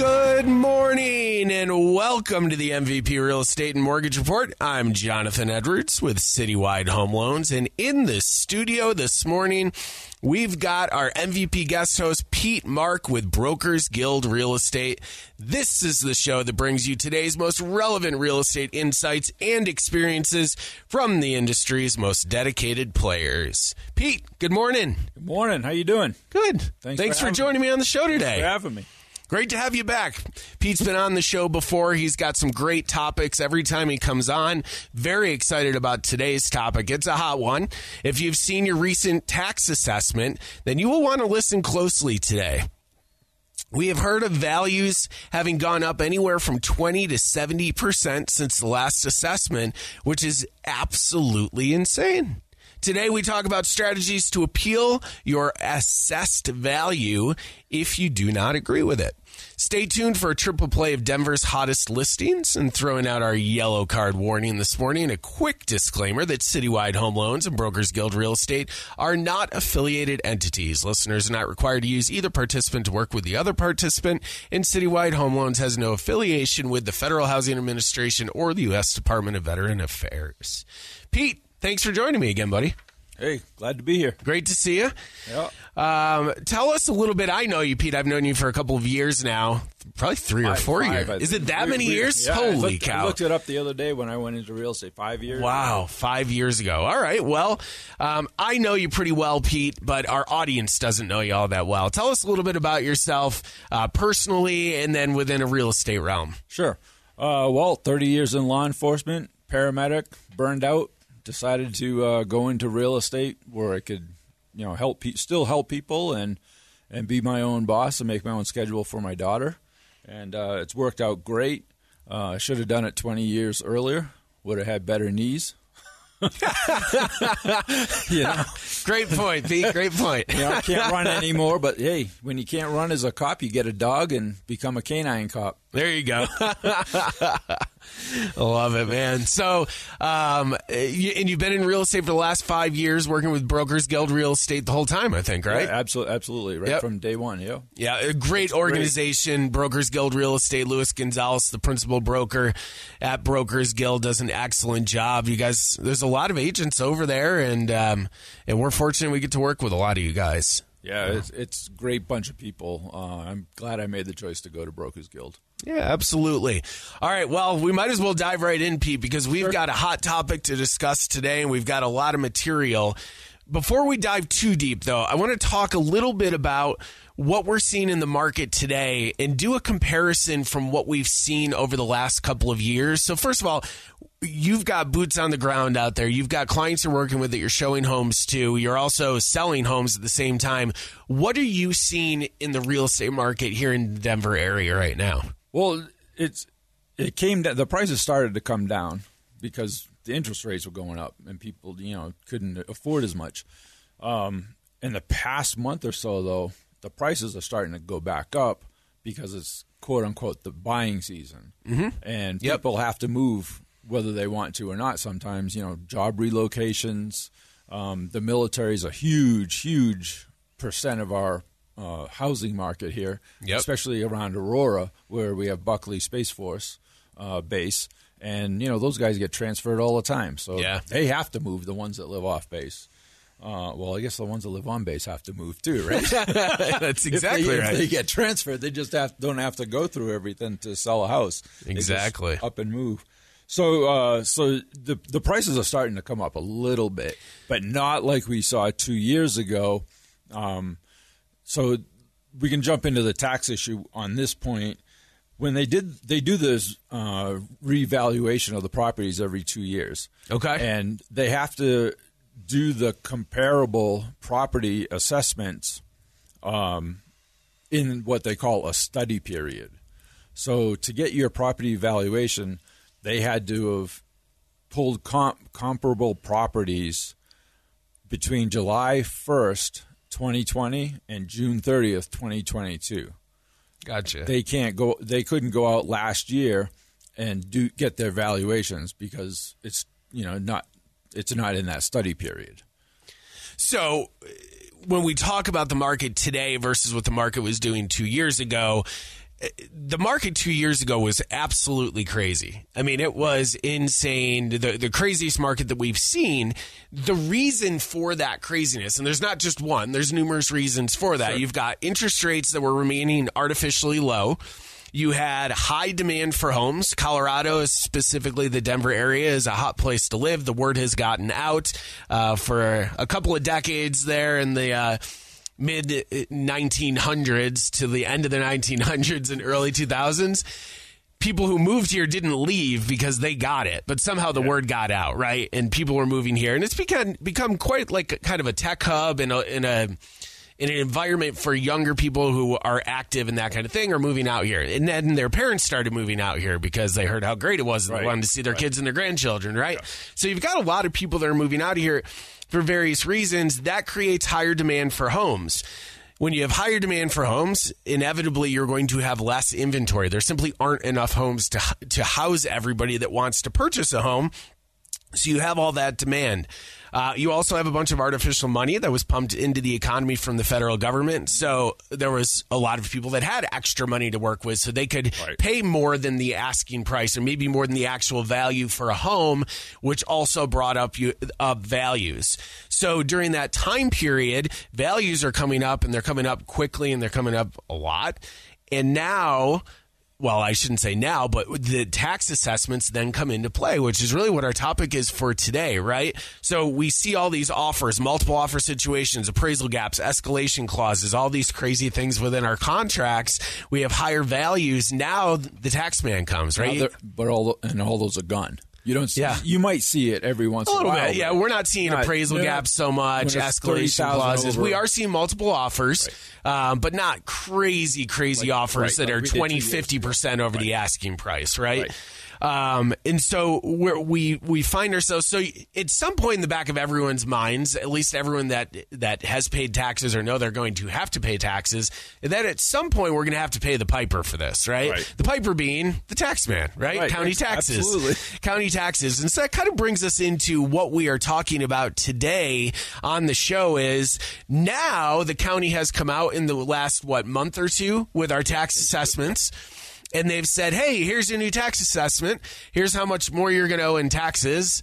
Good morning and welcome to the MVP Real Estate and Mortgage Report. I'm Jonathan Edwards with Citywide Home Loans, and in the studio this morning, we've got our MVP guest host, Pete Mark with Brokers Guild Real Estate. This is the show that brings you today's most relevant real estate insights and experiences from the industry's most dedicated players. Pete, good morning. Good morning. How you doing? Good. Thanks Thanks, for for, joining me on the show today. for having me. Great to have you back. Pete's been on the show before. He's got some great topics every time he comes on. Very excited about today's topic. It's a hot one. If you've seen your recent tax assessment, then you will want to listen closely today. We have heard of values having gone up anywhere from 20 to 70% since the last assessment, which is absolutely insane. Today, we talk about strategies to appeal your assessed value if you do not agree with it. Stay tuned for a triple play of Denver's hottest listings and throwing out our yellow card warning this morning. A quick disclaimer that Citywide Home Loans and Brokers Guild Real Estate are not affiliated entities. Listeners are not required to use either participant to work with the other participant, and Citywide Home Loans has no affiliation with the Federal Housing Administration or the U.S. Department of Veteran Affairs. Pete, thanks for joining me again, buddy. Hey, glad to be here. Great to see you. Yeah. Um, tell us a little bit. I know you, Pete. I've known you for a couple of years now, probably three or Five- four five, years. I Is it that We- many we- years? yeah, I Holy looked, I cow! looked it up the other day when I went into real estate. Five years. Wow, five years ago. All right. Well, um, I know you pretty well, Pete, but our audience doesn't know you all that well. Tell us a little bit about yourself uh, personally and then within a real estate realm. Sure. Uh, well, 30 years in law enforcement, paramedic, burned out, decided to uh, go into real estate where I could, you know, help pe- still help people and and be my own boss and make my own schedule for my daughter. And uh, it's worked out great. Uh, I should have done it 20 years earlier. Would have had better knees. you know, Great point, Pete. Great point. you know, I can't run anymore. But hey, when you can't run as a cop, you get a dog and become a canine cop. There you go. I love it, man. So, um, and you've been in real estate for the last five years, working with Brokers Guild Real Estate the whole time, I think, right? Yeah, absolutely, absolutely, right Yep. from day one. Yeah. Yeah, a great organization, Brokers Guild Real Estate. Louis Gonzalez, the principal broker at Brokers Guild, does an excellent job. You guys, there's a lot of agents over there, and um, and we're fortunate we get to work with a lot of you guys. Yeah, it's it's a great bunch of people. Uh, I'm glad I made the choice to go to Brokers Guild. Yeah, absolutely. All right, well, we might as well dive right in, Pete, because we've got a hot topic to discuss today, and we've got a lot of material. Before we dive too deep, though, I want to talk a little bit about what we're seeing in the market today and do a comparison from what we've seen over the last couple of years. So, first of all, you've got boots on the ground out there. You've got clients you're working with that you're showing homes to. You're also selling homes at the same time. What are you seeing in the real estate market here in the Denver area right now? Well, it's it came down, the prices started to come down because the interest rates were going up and people you know couldn't afford as much. Um, in the past month or so, though, the prices are starting to go back up because it's quote unquote the buying season, mm-hmm. and Yep. people have to move whether they want to or not. Sometimes you know job relocations. Um, the military is a huge, huge percent of our uh, housing market here, Yep. especially around Aurora, where we have Buckley Space Force uh, base, and you know those guys get transferred all the time, so Yeah. they have to move. The ones that live off base, uh, well, I guess the ones that live on base have to move too, right? That's If exactly they, right. If they get transferred, they just have, don't have to go through everything to sell a house. Exactly. up and move. So, uh, so the the prices are starting to come up a little bit, but not like we saw two years ago. Um, so we can jump into the tax issue on this point. When they did, they do this uh, revaluation of the properties every two years. Okay. and they have to do the comparable property assessments um, in what they call a study period. So to get your property valuation, they had to have pulled comp- comparable properties between July 1st, 2020 and June 30th, 2022. Gotcha. They can't go they couldn't go out last year and do get their valuations because it's, you know, not it's not in that study period. So when we talk about the market today versus what the market was doing 2 years ago, the market two years ago was absolutely crazy. I mean, it was insane. The, the craziest market that we've seen. The reason for that craziness, and there's not just one, there's numerous reasons for that. Sure. You've got interest rates that were remaining artificially low. You had high demand for homes. Colorado, specifically the Denver area, is a hot place to live. The word has gotten out uh, for a couple of decades there in the. Uh, mid 1900s to the end of the 1900s and early 2000s people who moved here didn't leave because they got it, but somehow the word got out, right? And people were moving here, and it's become become quite like a, kind of a tech hub and a, in a in an environment for younger people who are active and that kind of thing are moving out here. And then their parents started moving out here because they heard how great it was and Right. they wanted to see their kids and their grandchildren, right? So you've got a lot of people that are moving out of here for various reasons. That creates higher demand for homes. When you have higher demand for homes, inevitably you're going to have less inventory. There simply aren't enough homes to to house everybody that wants to purchase a home. So you have all that demand. Uh, you also have a bunch of artificial money that was pumped into the economy from the federal government. So there was a lot of people that had extra money to work with, so they could Right. pay more than the asking price, or maybe more than the actual value for a home, which also brought up you up values. So during that time period, values are coming up, and they're coming up quickly, and they're coming up a lot. And now well, I shouldn't say now, but the tax assessments then come into play, which is really what our topic is for today, right? So we see all these offers, multiple offer situations, appraisal gaps, escalation clauses, all these crazy things within our contracts. We have higher values. Now the tax man comes, right? but all and all those are gone. You don't. See, Yeah. You might see it every once A little in a while. bit, yeah. We're not seeing not- appraisal they're gaps so much, escalation 30,000 clauses. over- We are seeing multiple offers, um, but not crazy, crazy Like- offers right, that like are we did two 20, years 50% over the asking price, right? Um, and so we we find ourselves so at some point in the back of everyone's minds, at least everyone that that has paid taxes or know they're going to have to pay taxes, that at some point we're going to have to pay the piper for this, right? Right. The piper being the tax man, right? Right, County taxes Absolutely. county taxes. And so that kind of brings us into what we are talking about today on the show is now the county has come out in the last what month or two with our tax assessments. And they've said, "Hey, here's your new tax assessment. Here's how much more you're going to owe in taxes.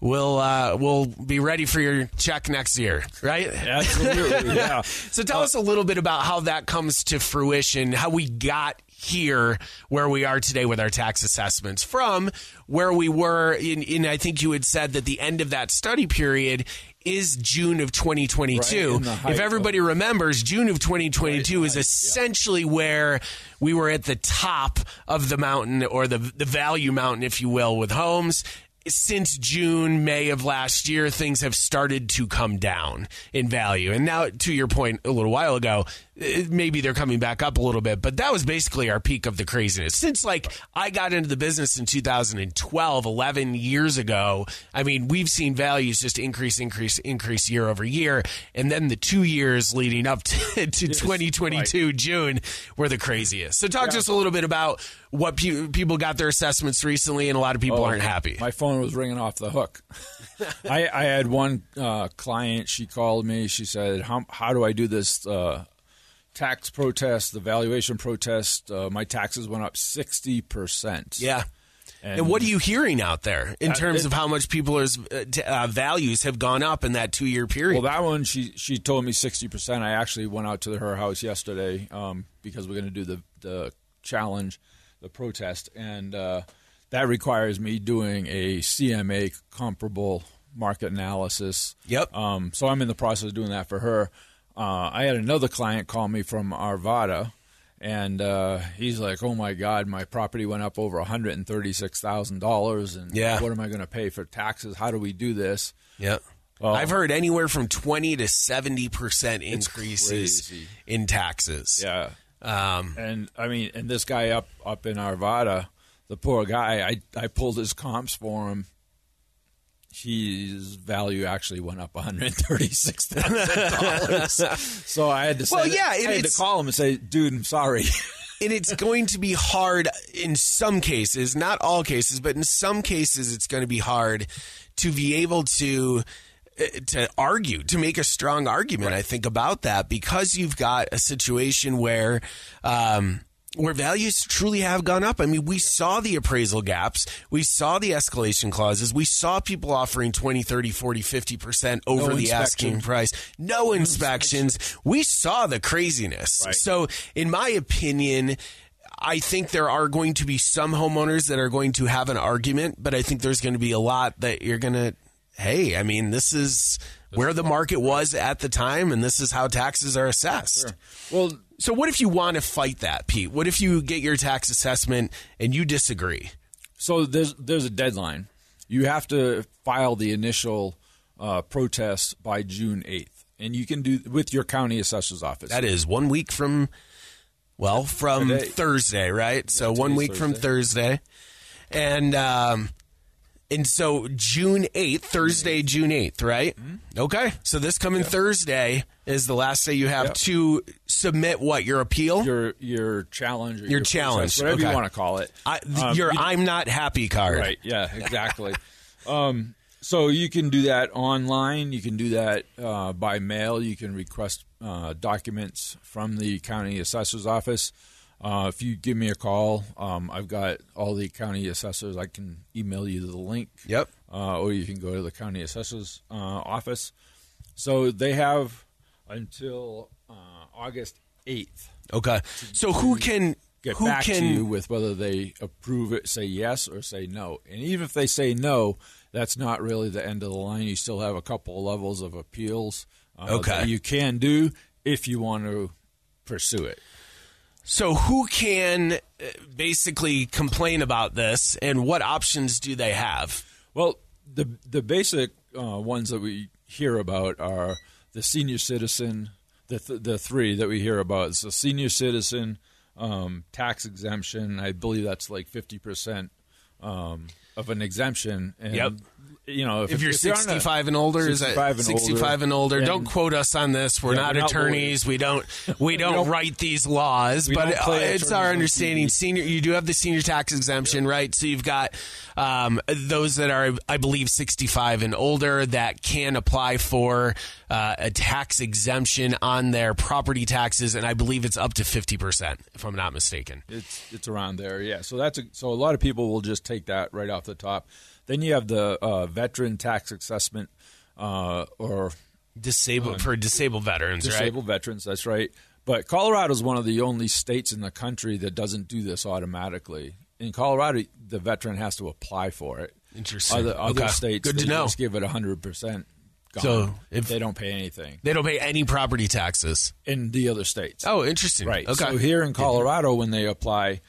We'll uh, we'll be ready for your check next year, right?" Absolutely. Yeah. So tell us a little bit about how that comes to fruition, how we got here where we are today with our tax assessments from where we were in, in I think you had said that the end of that study period is June of 2022. Right, in the height if everybody remembers, June of 2022 Right, is right, yeah. essentially where we were at the top of the mountain or the the value mountain, if you will, with homes since June, May of last year, things have started to come down in value. And now, to your point a little while ago, eh, maybe they're coming back up a little bit, but that was basically our peak of the craziness. Since like I got into the business in 2012, 11 years ago, I mean, we've seen values just increase, increase, increase year over year. And then the two years leading up to, to 2022, June, were the craziest. So talk to us a little bit about what pe- people got their assessments recently, and a lot of people Oh, aren't happy. My phone was ringing off the hook. I, I had one uh, client. She called me. She said, "How how do I do this uh, tax protest? The valuation protest? Uh, my taxes went up sixty percent." Yeah. And, what are you hearing out there in Uh, terms it- of how much people's uh, uh, values have gone up in that two year period? Well, that one she she told me sixty percent. I actually went out to her house yesterday um, because we're going to do the the challenge, the protest, and uh, that requires me doing a CMA comparable market analysis. Yep. Um, so I'm in the process of doing that for her. Uh, I had another client call me from Arvada. And uh, he's like, "Oh my God, my property went up over one hundred and thirty-six thousand dollars, and Yeah. what am I going to pay for taxes? How do we do this?" yep. Well- I've heard anywhere from 20 to 70% increases in taxes. Yeah. Um, And I mean, and this guy up up in Arvada, the poor guy, I I pulled his comps for him. His value actually went up one hundred thirty six thousand dollars. So I had to say, Well, yeah, I had to call him and say, "Dude, I'm sorry." and it's going to be hard in some cases, not all cases, but in some cases, it's going to be hard to be able to uh, to argue to make a strong argument. I think about that because you've got a situation where. Um, where values truly have gone up. I mean, we saw the appraisal gaps. We saw the escalation clauses. We saw people offering 20, 30, 40, 50% over No the asking price. No inspections. We saw the craziness. Right. So, in my opinion, I think there are going to be some homeowners that are going to have an argument, but I think there's going to be a lot that you're going to, hey, I mean, this is where the market was at the time, and this is how taxes are assessed. well, So, what if you want to fight that, Pete? What if you get your tax assessment and you disagree? So there's there's a deadline. You have to file the initial uh, protest by June eighth, and you can do with your county assessor's office. That is one week from, well, from Today. Thursday, right? So one week from Thursday, and um, and so June eighth, Thursday, June eighth, right? Okay, so this coming Thursday is the last day you have Yep. to submit what your appeal, your your challenge, Your protest, challenge, whatever okay. you want to call it. I, Um, your you- I'm not happy card. Right. Yeah. Exactly. um, so you can do that online. You can do that uh, by mail. You can request uh, documents from the county assessor's office. Uh, if you give me a call, um, I've got all the county assessors. I can email you the link. Yep. Uh, or you can go to the county assessor's uh, office. So they have until uh, August eighth Okay. So who can get who back can to you with whether they approve it, say yes or say no. And even if they say no, that's not really the end of the line. You still have a couple of levels of appeals uh, Okay. that you can do if you want to pursue it. So who can uh, basically complain about this, and what options do they have? Well, the the basic uh, ones that we hear about are the senior citizen. The th- the three that we hear about is senior citizen, um, tax exemption. I believe that's like fifty percent um, of an exemption. And, Yep. You know, if, If you're on a- 65 and older, is that 65 and 65 older, and older? and- don't quote us on this. We're Yeah, not we're not attorneys. we don't we don't, don't- write these laws, but don't uh, play it's our understanding. TV. Senior, you do have the senior tax exemption, right? So you've got um, those that are, I believe, 65 and older that can apply for uh, a tax exemption on their property taxes, and I believe it's up to 50 percent, if I'm not mistaken. It's it's around there, yeah. So that's a, so a lot of people will just take that right off the top. Then you have the uh, veteran tax assessment, uh, or Disabled for disabled veterans, right? disabled veterans. That's right. But Colorado is one of the only states in the country that doesn't do this automatically. In Colorado, the veteran has to apply for it. Interesting. Other, other Okay. states, Good to know. just give it hundred percent. So if- they don't pay anything They don't pay any property taxes. in the other states, Oh, interesting. Right. Okay. So here in Colorado, when they apply,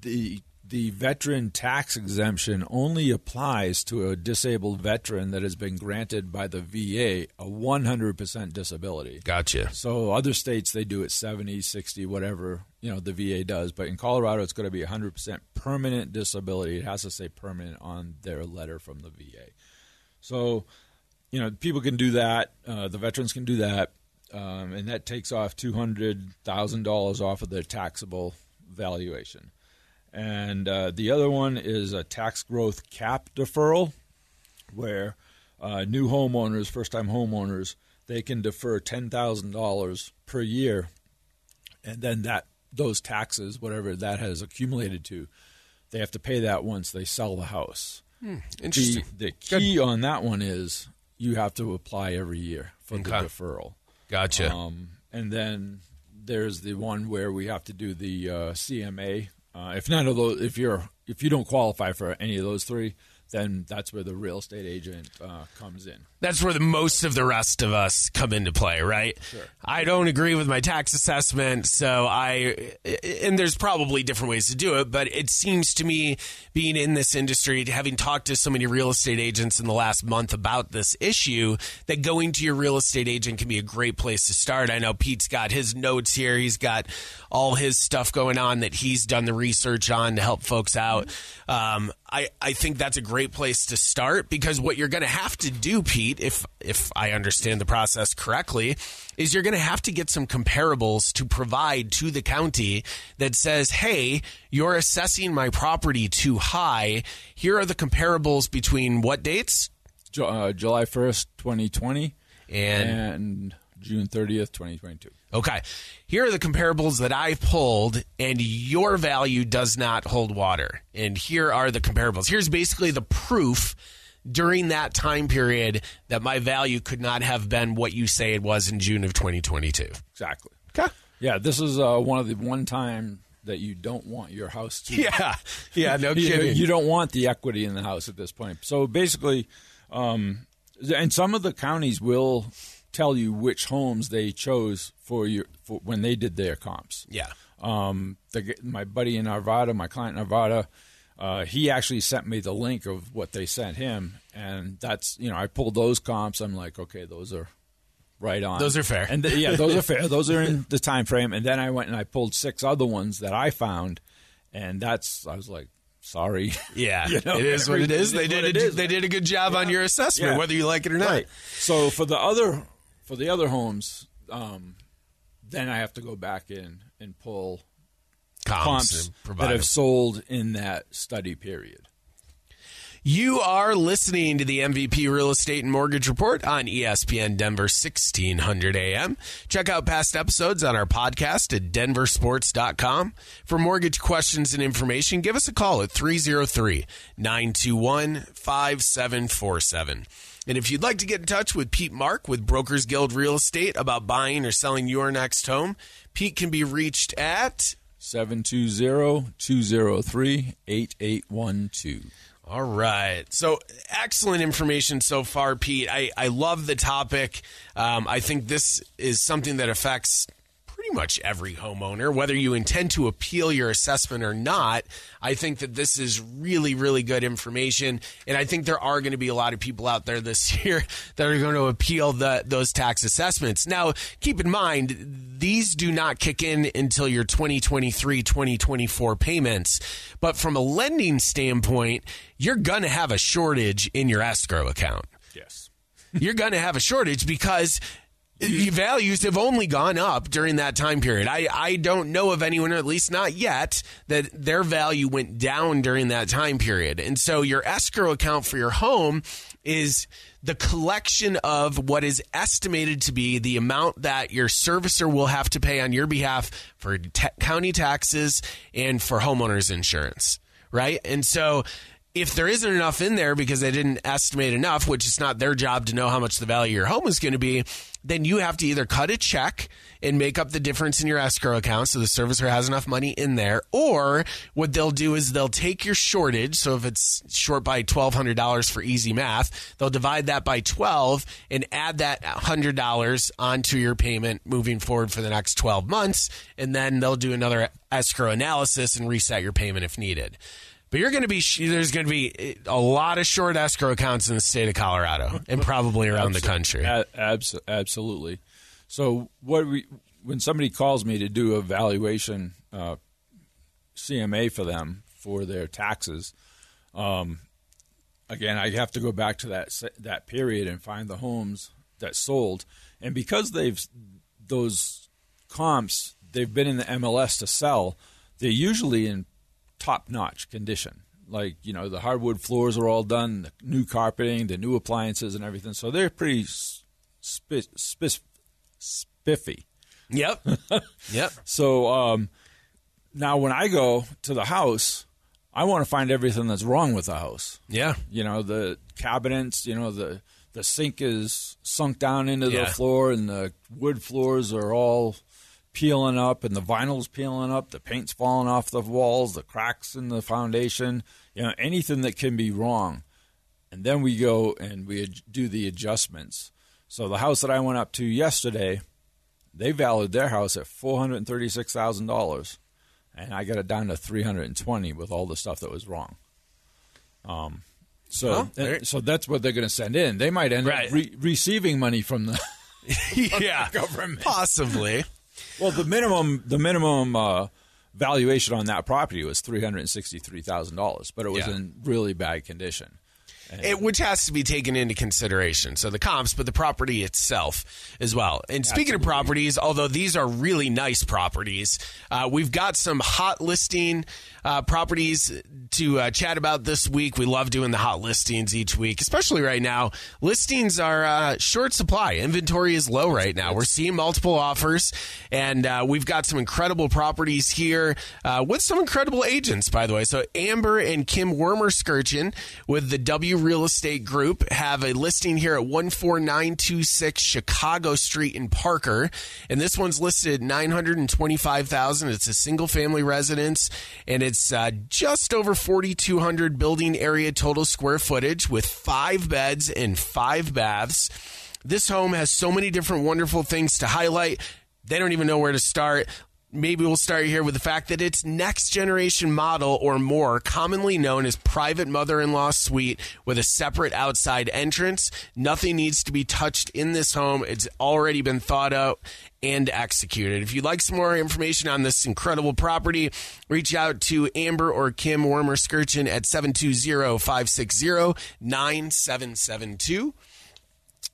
the the veteran tax exemption only applies to a disabled veteran that has been granted by the VA a 100% disability. Gotcha. So other states they do it 70, 60, whatever, you know, the VA does, but in Colorado it's going to be 100% permanent disability. It has to say permanent on their letter from the VA. So, you know, people can do that. Uh, the veterans can do that, um, and that takes off two hundred thousand dollars off of their taxable valuation. And uh, the other one is a tax growth cap deferral, where uh, new homeowners, first-time homeowners, they can defer ten thousand dollars per year, and then that those taxes, whatever that has accumulated to, they have to pay that once they sell the house. Interesting. The, the key on that one is you have to apply every year for the deferral. Gotcha. Um, and then there's the one where we have to do the uh, CMA. Uh, if none of those, if you're if you don't qualify for any of those three, then that's where the real estate agent uh, comes in. That's where the most of the rest of us come into play, right? Sure. I don't agree with my tax assessment, so I and there's probably different ways to do it, but it seems to me being in this industry, having talked to so many real estate agents in the last month about this issue, that going to your real estate agent can be a great place to start. I know Pete's got his notes here. He's got all his stuff going on that he's done the research on to help folks out. Um, I, I think that's a great place to start because what you're going to have to do, Pete, if if I understand the process correctly, is you're going to have to get some comparables to provide to the county that says, "Hey, you're assessing my property too high. Here are the comparables between what dates uh, July 1st, 2020 and and June 30th, 2022. Okay. Here are the comparables that I pulled, and your value does not hold water. And here are the comparables. Here's basically the proof during that time period that my value could not have been what you say it was in June of 2022. Exactly. Okay. Yeah, this is uh, one of the one time that you don't want your house to. Yeah. Yeah, no you, kidding. you don't want the equity in the house at this point. So basically, um, and some of the counties will tell you which homes they chose for your for when they did their comps. yeah. Um, the, my buddy in Arvada, my client in Arvada, uh, he actually sent me the link of what they sent him, and that's you know I pulled those comps. I'm like, okay, those are right on. Those are fair. and th- yeah, those are fair. Those are in the time frame. And then I went and I pulled six other ones that I found, and that's I was like, sorry. Yeah. You know, it is what it is. They did a, it is. they did a good job on your assessment, Yeah. whether you like it or not. Right. So for the other for the other homes, um, then I have to go back in and pull Comps, comps that have sold in that study period. You are listening to the MVP Real Estate and Mortgage Report on ESPN Denver 1600 AM. Check out past episodes on our podcast at denversports.com. For mortgage questions and information, give us a call at 303 921 5747. And if you'd like to get in touch with Pete Mark with Brokers Guild Real Estate about buying or selling your next home, Pete can be reached at 720-203-8812. All right. So excellent information so far, Pete. I, I love the topic. Um, I think this is something that affects pretty much every homeowner, whether you intend to appeal your assessment or not. I think that this is really, really good information. And I think there are going to be a lot of people out there this year that are going to appeal the, those tax assessments. Now, keep in mind, these do not kick in until your 2023 2024 payments. But from a lending standpoint, you're going to have a shortage in your escrow account Yes. you're going to have a shortage because values have only gone up during that time period. I, I don't know of anyone, or at least not yet, that their value went down during that time period. And so your escrow account for your home is the collection of what is estimated to be the amount that your servicer will have to pay on your behalf for county taxes and for homeowners insurance, right? And so if there isn't enough in there because they didn't estimate enough, which it's not their job to know how much the value of your home is going to be, then you have to either cut a check and make up the difference in your escrow account so the servicer has enough money in there, or what they'll do is they'll take your shortage. So if it's short by $1,200 for easy math, they'll divide that by 12 and add that $100 onto your payment moving forward for the next 12 months. And then they'll do another escrow analysis and reset your payment if needed. But you're going to be there's going to be a lot of short escrow accounts in the state of Colorado and probably around the country. Abs- absolutely. So what we when somebody calls me to do a valuation uh, CMA for them for their taxes, um, again I have to go back to that that period and find the homes that sold, and because they've those comps they've been in the MLS to sell, they're usually in top notch condition. Like you know, the hardwood floors are all done, the new carpeting, the new appliances, and everything. So they're pretty spi- spi- spiffy. Yep. yep. So um, now, when I go to the house, I want to find everything that's wrong with the house. Yeah. You know, the cabinets. You know, the the sink is sunk down into Yeah. the floor, and the wood floors are all peeling up, and the vinyl's peeling up. The paint's falling off the walls. The cracks in the foundation. You know, anything that can be wrong. and then we go and we do the adjustments. So the house that I went up to yesterday, they valued their house at four hundred thirty-six thousand dollars, and I got it down to three hundred and twenty with all the stuff that was wrong. Um, so there- so that's what they're going to send in. They might end Right. up re- receiving money from the yeah, government. possibly. Well, the minimum the minimum uh, valuation on that property was three hundred sixty three thousand dollars, but it was Yeah. in really bad condition. It, which has to be taken into consideration. So the comps, but the property itself as well. And speaking of properties, although these are really nice properties, uh, we've got some hot listing uh, properties to uh, chat about this week. We love doing the hot listings each week, especially right now. Listings are uh, short supply. Inventory is low right now. We're seeing multiple offers, and uh, we've got some incredible properties here uh, with some incredible agents, by the way. So Amber and Kim Wormer Skirchin with the W Real Estate Group have a listing here at 14926 Chicago Street in Parker. And this one's listed at 925000 It's a single family residence and it's uh, just over 4,200 building area total square footage with five beds and five baths. This home has so many different wonderful things to highlight. They don't even know where to start. Maybe we'll start here with the fact that it's next generation model or more, commonly known as private mother in law suite with a separate outside entrance. Nothing needs to be touched in this home. It's already been thought out and executed. If you'd like some more information on this incredible property, reach out to Amber or Kim Wormer Skirchin at 720 560 9772.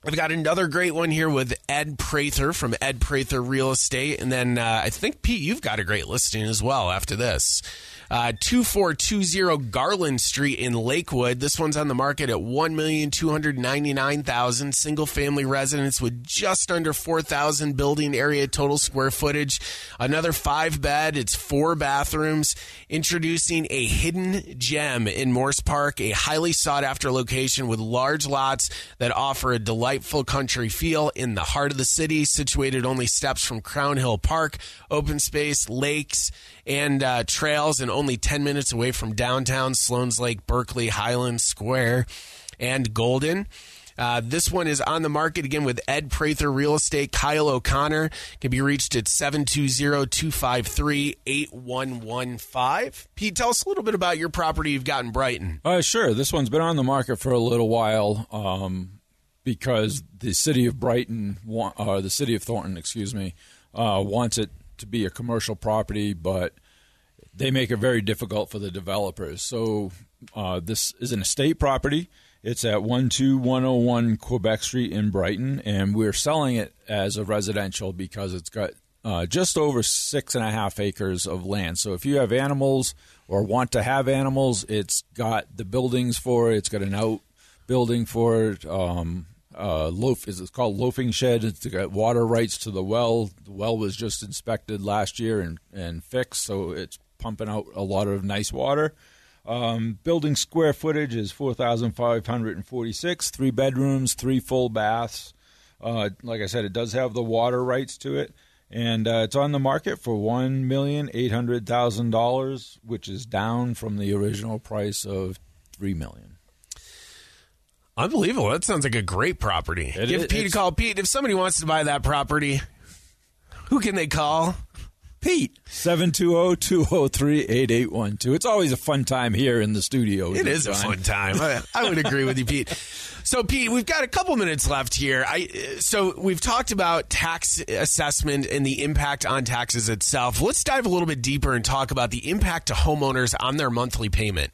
I've got another great one here with Ed Prather from Ed Prather Real Estate. And then uh, I think, Pete, you've got a great listing as well after this. Uh, 2420 Garland Street in Lakewood. This one's on the market at 1,299,000. Single family residence with just under 4,000 building area total square footage. Another five bed. It's four bathrooms. Introducing a hidden gem in Morse Park, a highly sought after location with large lots that offer a delightful country feel in the heart of the city, situated only steps from Crown Hill Park, open space, lakes, and uh, trails, and only 10 minutes away from downtown Sloan's Lake, Berkeley, Highland Square, and Golden. Uh, this one is on the market again with Ed Prather Real Estate. Kyle O'Connor can be reached at 720-253-8115. Pete, tell us a little bit about your property you've got in Brighton. Uh, sure. This one's been on the market for a little while um, because the city of Brighton, uh, the city of Thornton, excuse me, uh, wants it to be a commercial property, but they make it very difficult for the developers. So uh, this is an estate property. It's at 12101 Quebec Street in Brighton, and we're selling it as a residential because it's got uh, just over six and a half acres of land. So if you have animals or want to have animals, it's got the buildings for it. It's got an out building for it. Um, uh, loaf is it's called loafing shed. It's got water rights to the well. The well was just inspected last year and and fixed, so it's pumping out a lot of nice water. Um, building square footage is 4,546, three bedrooms, three full baths. Uh, like I said, it does have the water rights to it. And uh, it's on the market for $1,800,000, which is down from the original price of $3 million. Unbelievable. That sounds like a great property. It Give is- Pete a call. Pete, if somebody wants to buy that property, who can they call? Pete. 720-203-8812. It's always a fun time here in the studio. It isn't a John? fun time. I, I would agree with you, Pete. So, Pete, we've got a couple minutes left here. I so we've talked about tax assessment and the impact on taxes itself. Let's dive a little bit deeper and talk about the impact to homeowners on their monthly payment.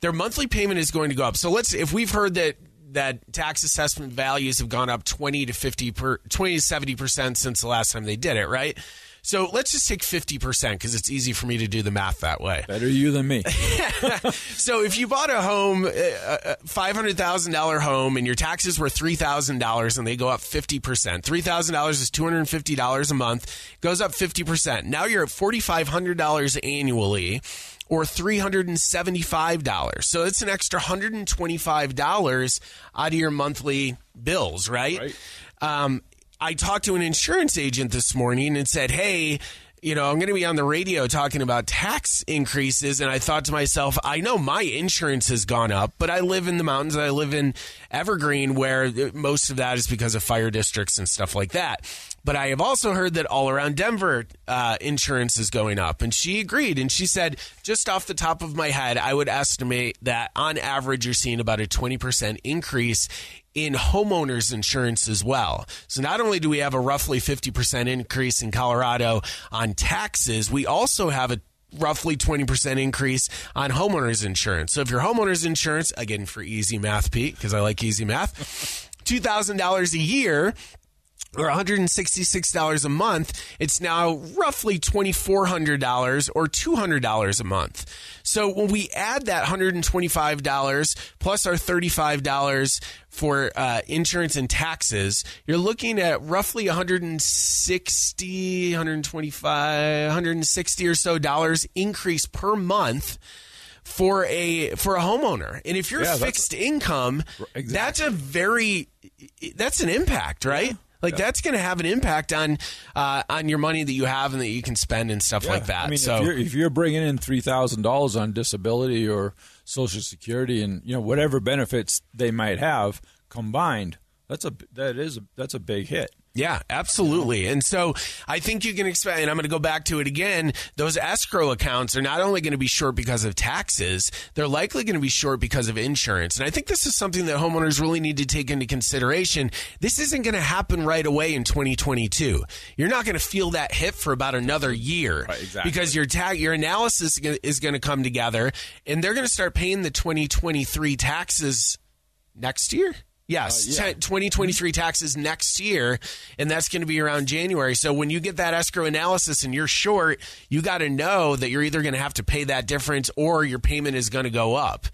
Their monthly payment is going to go up. So let's if we've heard that that tax assessment values have gone up 20 to 50 per 20 to 70 percent since the last time they did it, right? So let's just take 50 percent because it's easy for me to do the math that way. Better you than me. So if you bought a home, uh, a hundred thousand dollar home, and your taxes were three thousand dollars, and they go up fifty percent. Three thousand dollars is two hundred and fifty dollars a month. Goes up fifty percent. Now you're at forty five hundred dollars annually. Or three hundred and seventy-five dollars. So it's an extra hundred and twenty-five dollars out of your monthly bills, right? Right. Um, I talked to an insurance agent this morning and said, "Hey, you know, I'm going to be on the radio talking about tax increases. And I thought to myself, I know my insurance has gone up, but I live in the mountains. I live in Evergreen, where most of that is because of fire districts and stuff like that. But I have also heard that all around Denver, uh, insurance is going up. And she agreed. And she said, just off the top of my head, I would estimate that on average, you're seeing about a 20% increase in homeowners insurance as well. So not only do we have a roughly 50% increase in Colorado on taxes, we also have a roughly 20% increase on homeowners insurance. So if your homeowners insurance, again for easy math, Pete, because I like easy math, $2,000 a year, or $166 a month, it's now roughly $2,400 or $200 a month. So when we add that $125 plus our $35 for uh, insurance and taxes, you're looking at roughly 160, 125, 160 or so dollars increase per month for a for a homeowner. And if you're Yeah, fixed income, Exactly. that's a very that's an impact, right? Like that's going to have an impact on uh, on your money that you have and that you can spend and stuff like that. I mean, so if, you're, if you're bringing in three thousand dollars on disability or Social Security, and you know whatever benefits they might have combined, that's a that is a, that's a big hit. Yeah, absolutely. And so I think you can expect, and I'm going to go back to it again. Those escrow accounts are not only going to be short because of taxes, they're likely going to be short because of insurance. And I think this is something that homeowners really need to take into consideration. This isn't going to happen right away in 2022. You're not going to feel that hit for about another year Right, exactly. because your tag, your analysis is going to come together and they're going to start paying the 2023 taxes next year. Yes, Uh, yeah. te- 2023 taxes next year, and that's going to be around January. So when you get that escrow analysis and you're short, you got to know that you're either going to have to pay that difference or your payment is going to go up.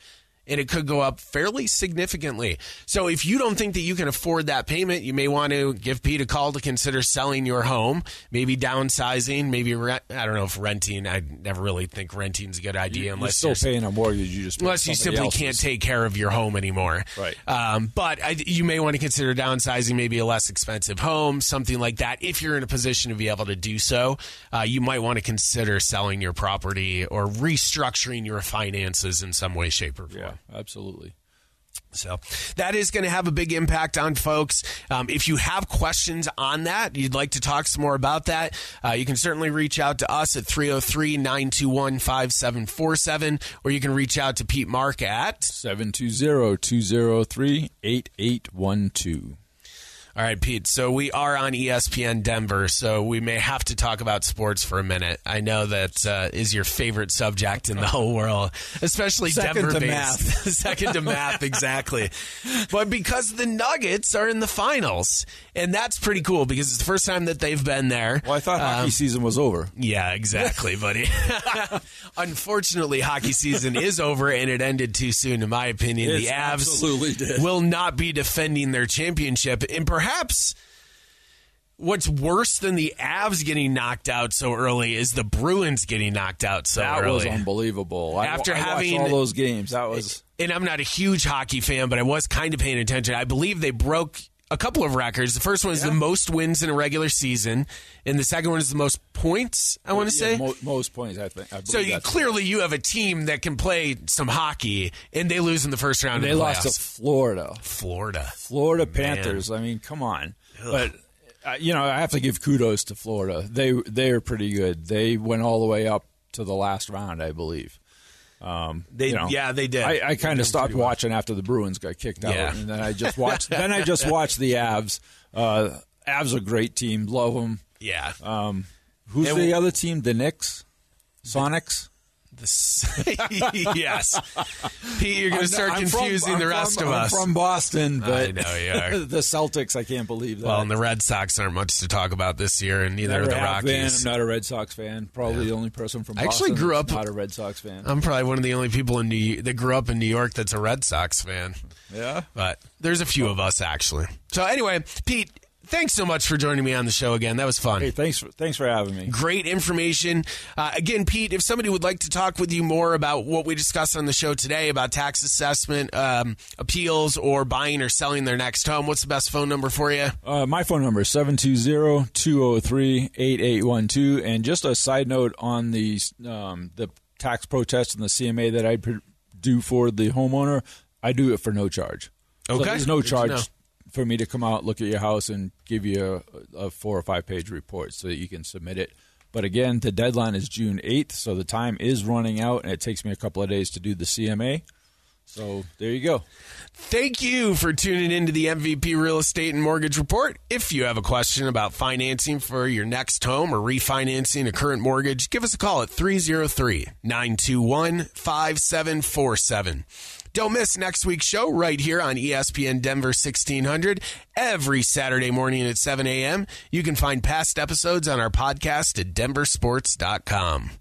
And it could go up fairly significantly. So if you don't think that you can afford that payment, you may want to give Pete a call to consider selling your home, maybe downsizing, maybe rent. I don't know if renting. I never really think renting is a good idea You're unless still you're paying a mortgage. You just unless you simply else's. can't take care of your home anymore. Right. Um, but I, you may want to consider downsizing, maybe a less expensive home, something like that. If you're in a position to be able to do so, uh, you might want to consider selling your property or restructuring your finances in some way, shape, or form. Yeah, absolutely. So that is going to have a big impact on folks. Um, if you have questions on that, you'd like to talk some more about that, uh, you can certainly reach out to us at 303 921 5747, or you can reach out to Pete Mark at 720-203-8812. All right, Pete. So we are on ESPN Denver, so we may have to talk about sports for a minute. I know that uh, is your favorite subject in the whole world, especially Denver to based. math. Second to math, exactly. But because the Nuggets are in the finals, and that's pretty cool because it's the first time that they've been there. Well, I thought Um, hockey season was over. Yeah, exactly, buddy. Unfortunately, hockey season is over and it ended too soon, in my opinion. It the Avs absolutely did. will not be defending their championship. And perhaps what's worse than the Avs getting knocked out so early is the Bruins getting knocked out so early. That early. was unbelievable. After I, watched having- all those games, that was and I'm not a huge hockey fan, but I was kind of paying attention. I believe they broke a couple of records. The first one is the most wins in a regular season, and the second one is the most points, I want to yeah, say. mo- most points. I think. I So you, clearly, you have a team that can play some hockey, and they lose in the first round. they of the lost to. Florida. Florida. Florida Panthers. I mean, come on. But uh, you know, I have to give kudos to Florida. They they are pretty good. They went all the way up to the last round, I believe. Um, They, you know, yeah, they did. I, I kind of stopped pretty well. watching after the Bruins got kicked out, Yeah. and then I just watched. then I just watched the Avs. Uh, Avs are a great team. Love them. Yeah, Um, who's the other team? The Knicks, Sonics. Yes, Pete, you're going to start I'm confusing I'm the rest from- of I'm us. from Boston, but know you are. the Celtics. I can't believe that. well, and the Red Sox aren't much to talk about this year, and neither Never are the have been. Rockies. I'm not a Red Sox fan. Probably the only person from I actually grew up- not a Red Sox fan. I'm probably one of the only people in New that grew up in New York that's a Red Sox fan. yeah. but there's a few of us actually. So anyway, Pete, thanks so much for joining me on the show again. That was fun. Hey, thanks for, thanks for having me. Great information. Uh, again, Pete, if somebody would like to talk with you more about what we discussed on the show today about tax assessment, um, appeals, or buying or selling their next home, what's the best phone number for you? Uh, my phone number is 720-203-8812. And just a side note on the, um, the tax protest and the CMA that I do for the homeowner, I do it for no charge. Okay. So there's no charge for me to come out, look at your house, and give you a, a four or five page report so that you can submit it. But again, the deadline is June 8th, so the time is running out, and it takes me a couple of days to do the CMA. So there you go. Thank you for tuning into the MVP Real Estate and Mortgage Report. If you have a question about financing for your next home or refinancing a current mortgage, give us a call at 303 921 5747. Don't miss next week's show right here on ESPN Denver 1600 every Saturday morning at 7 a.m. You can find past episodes on our podcast at denversports.com.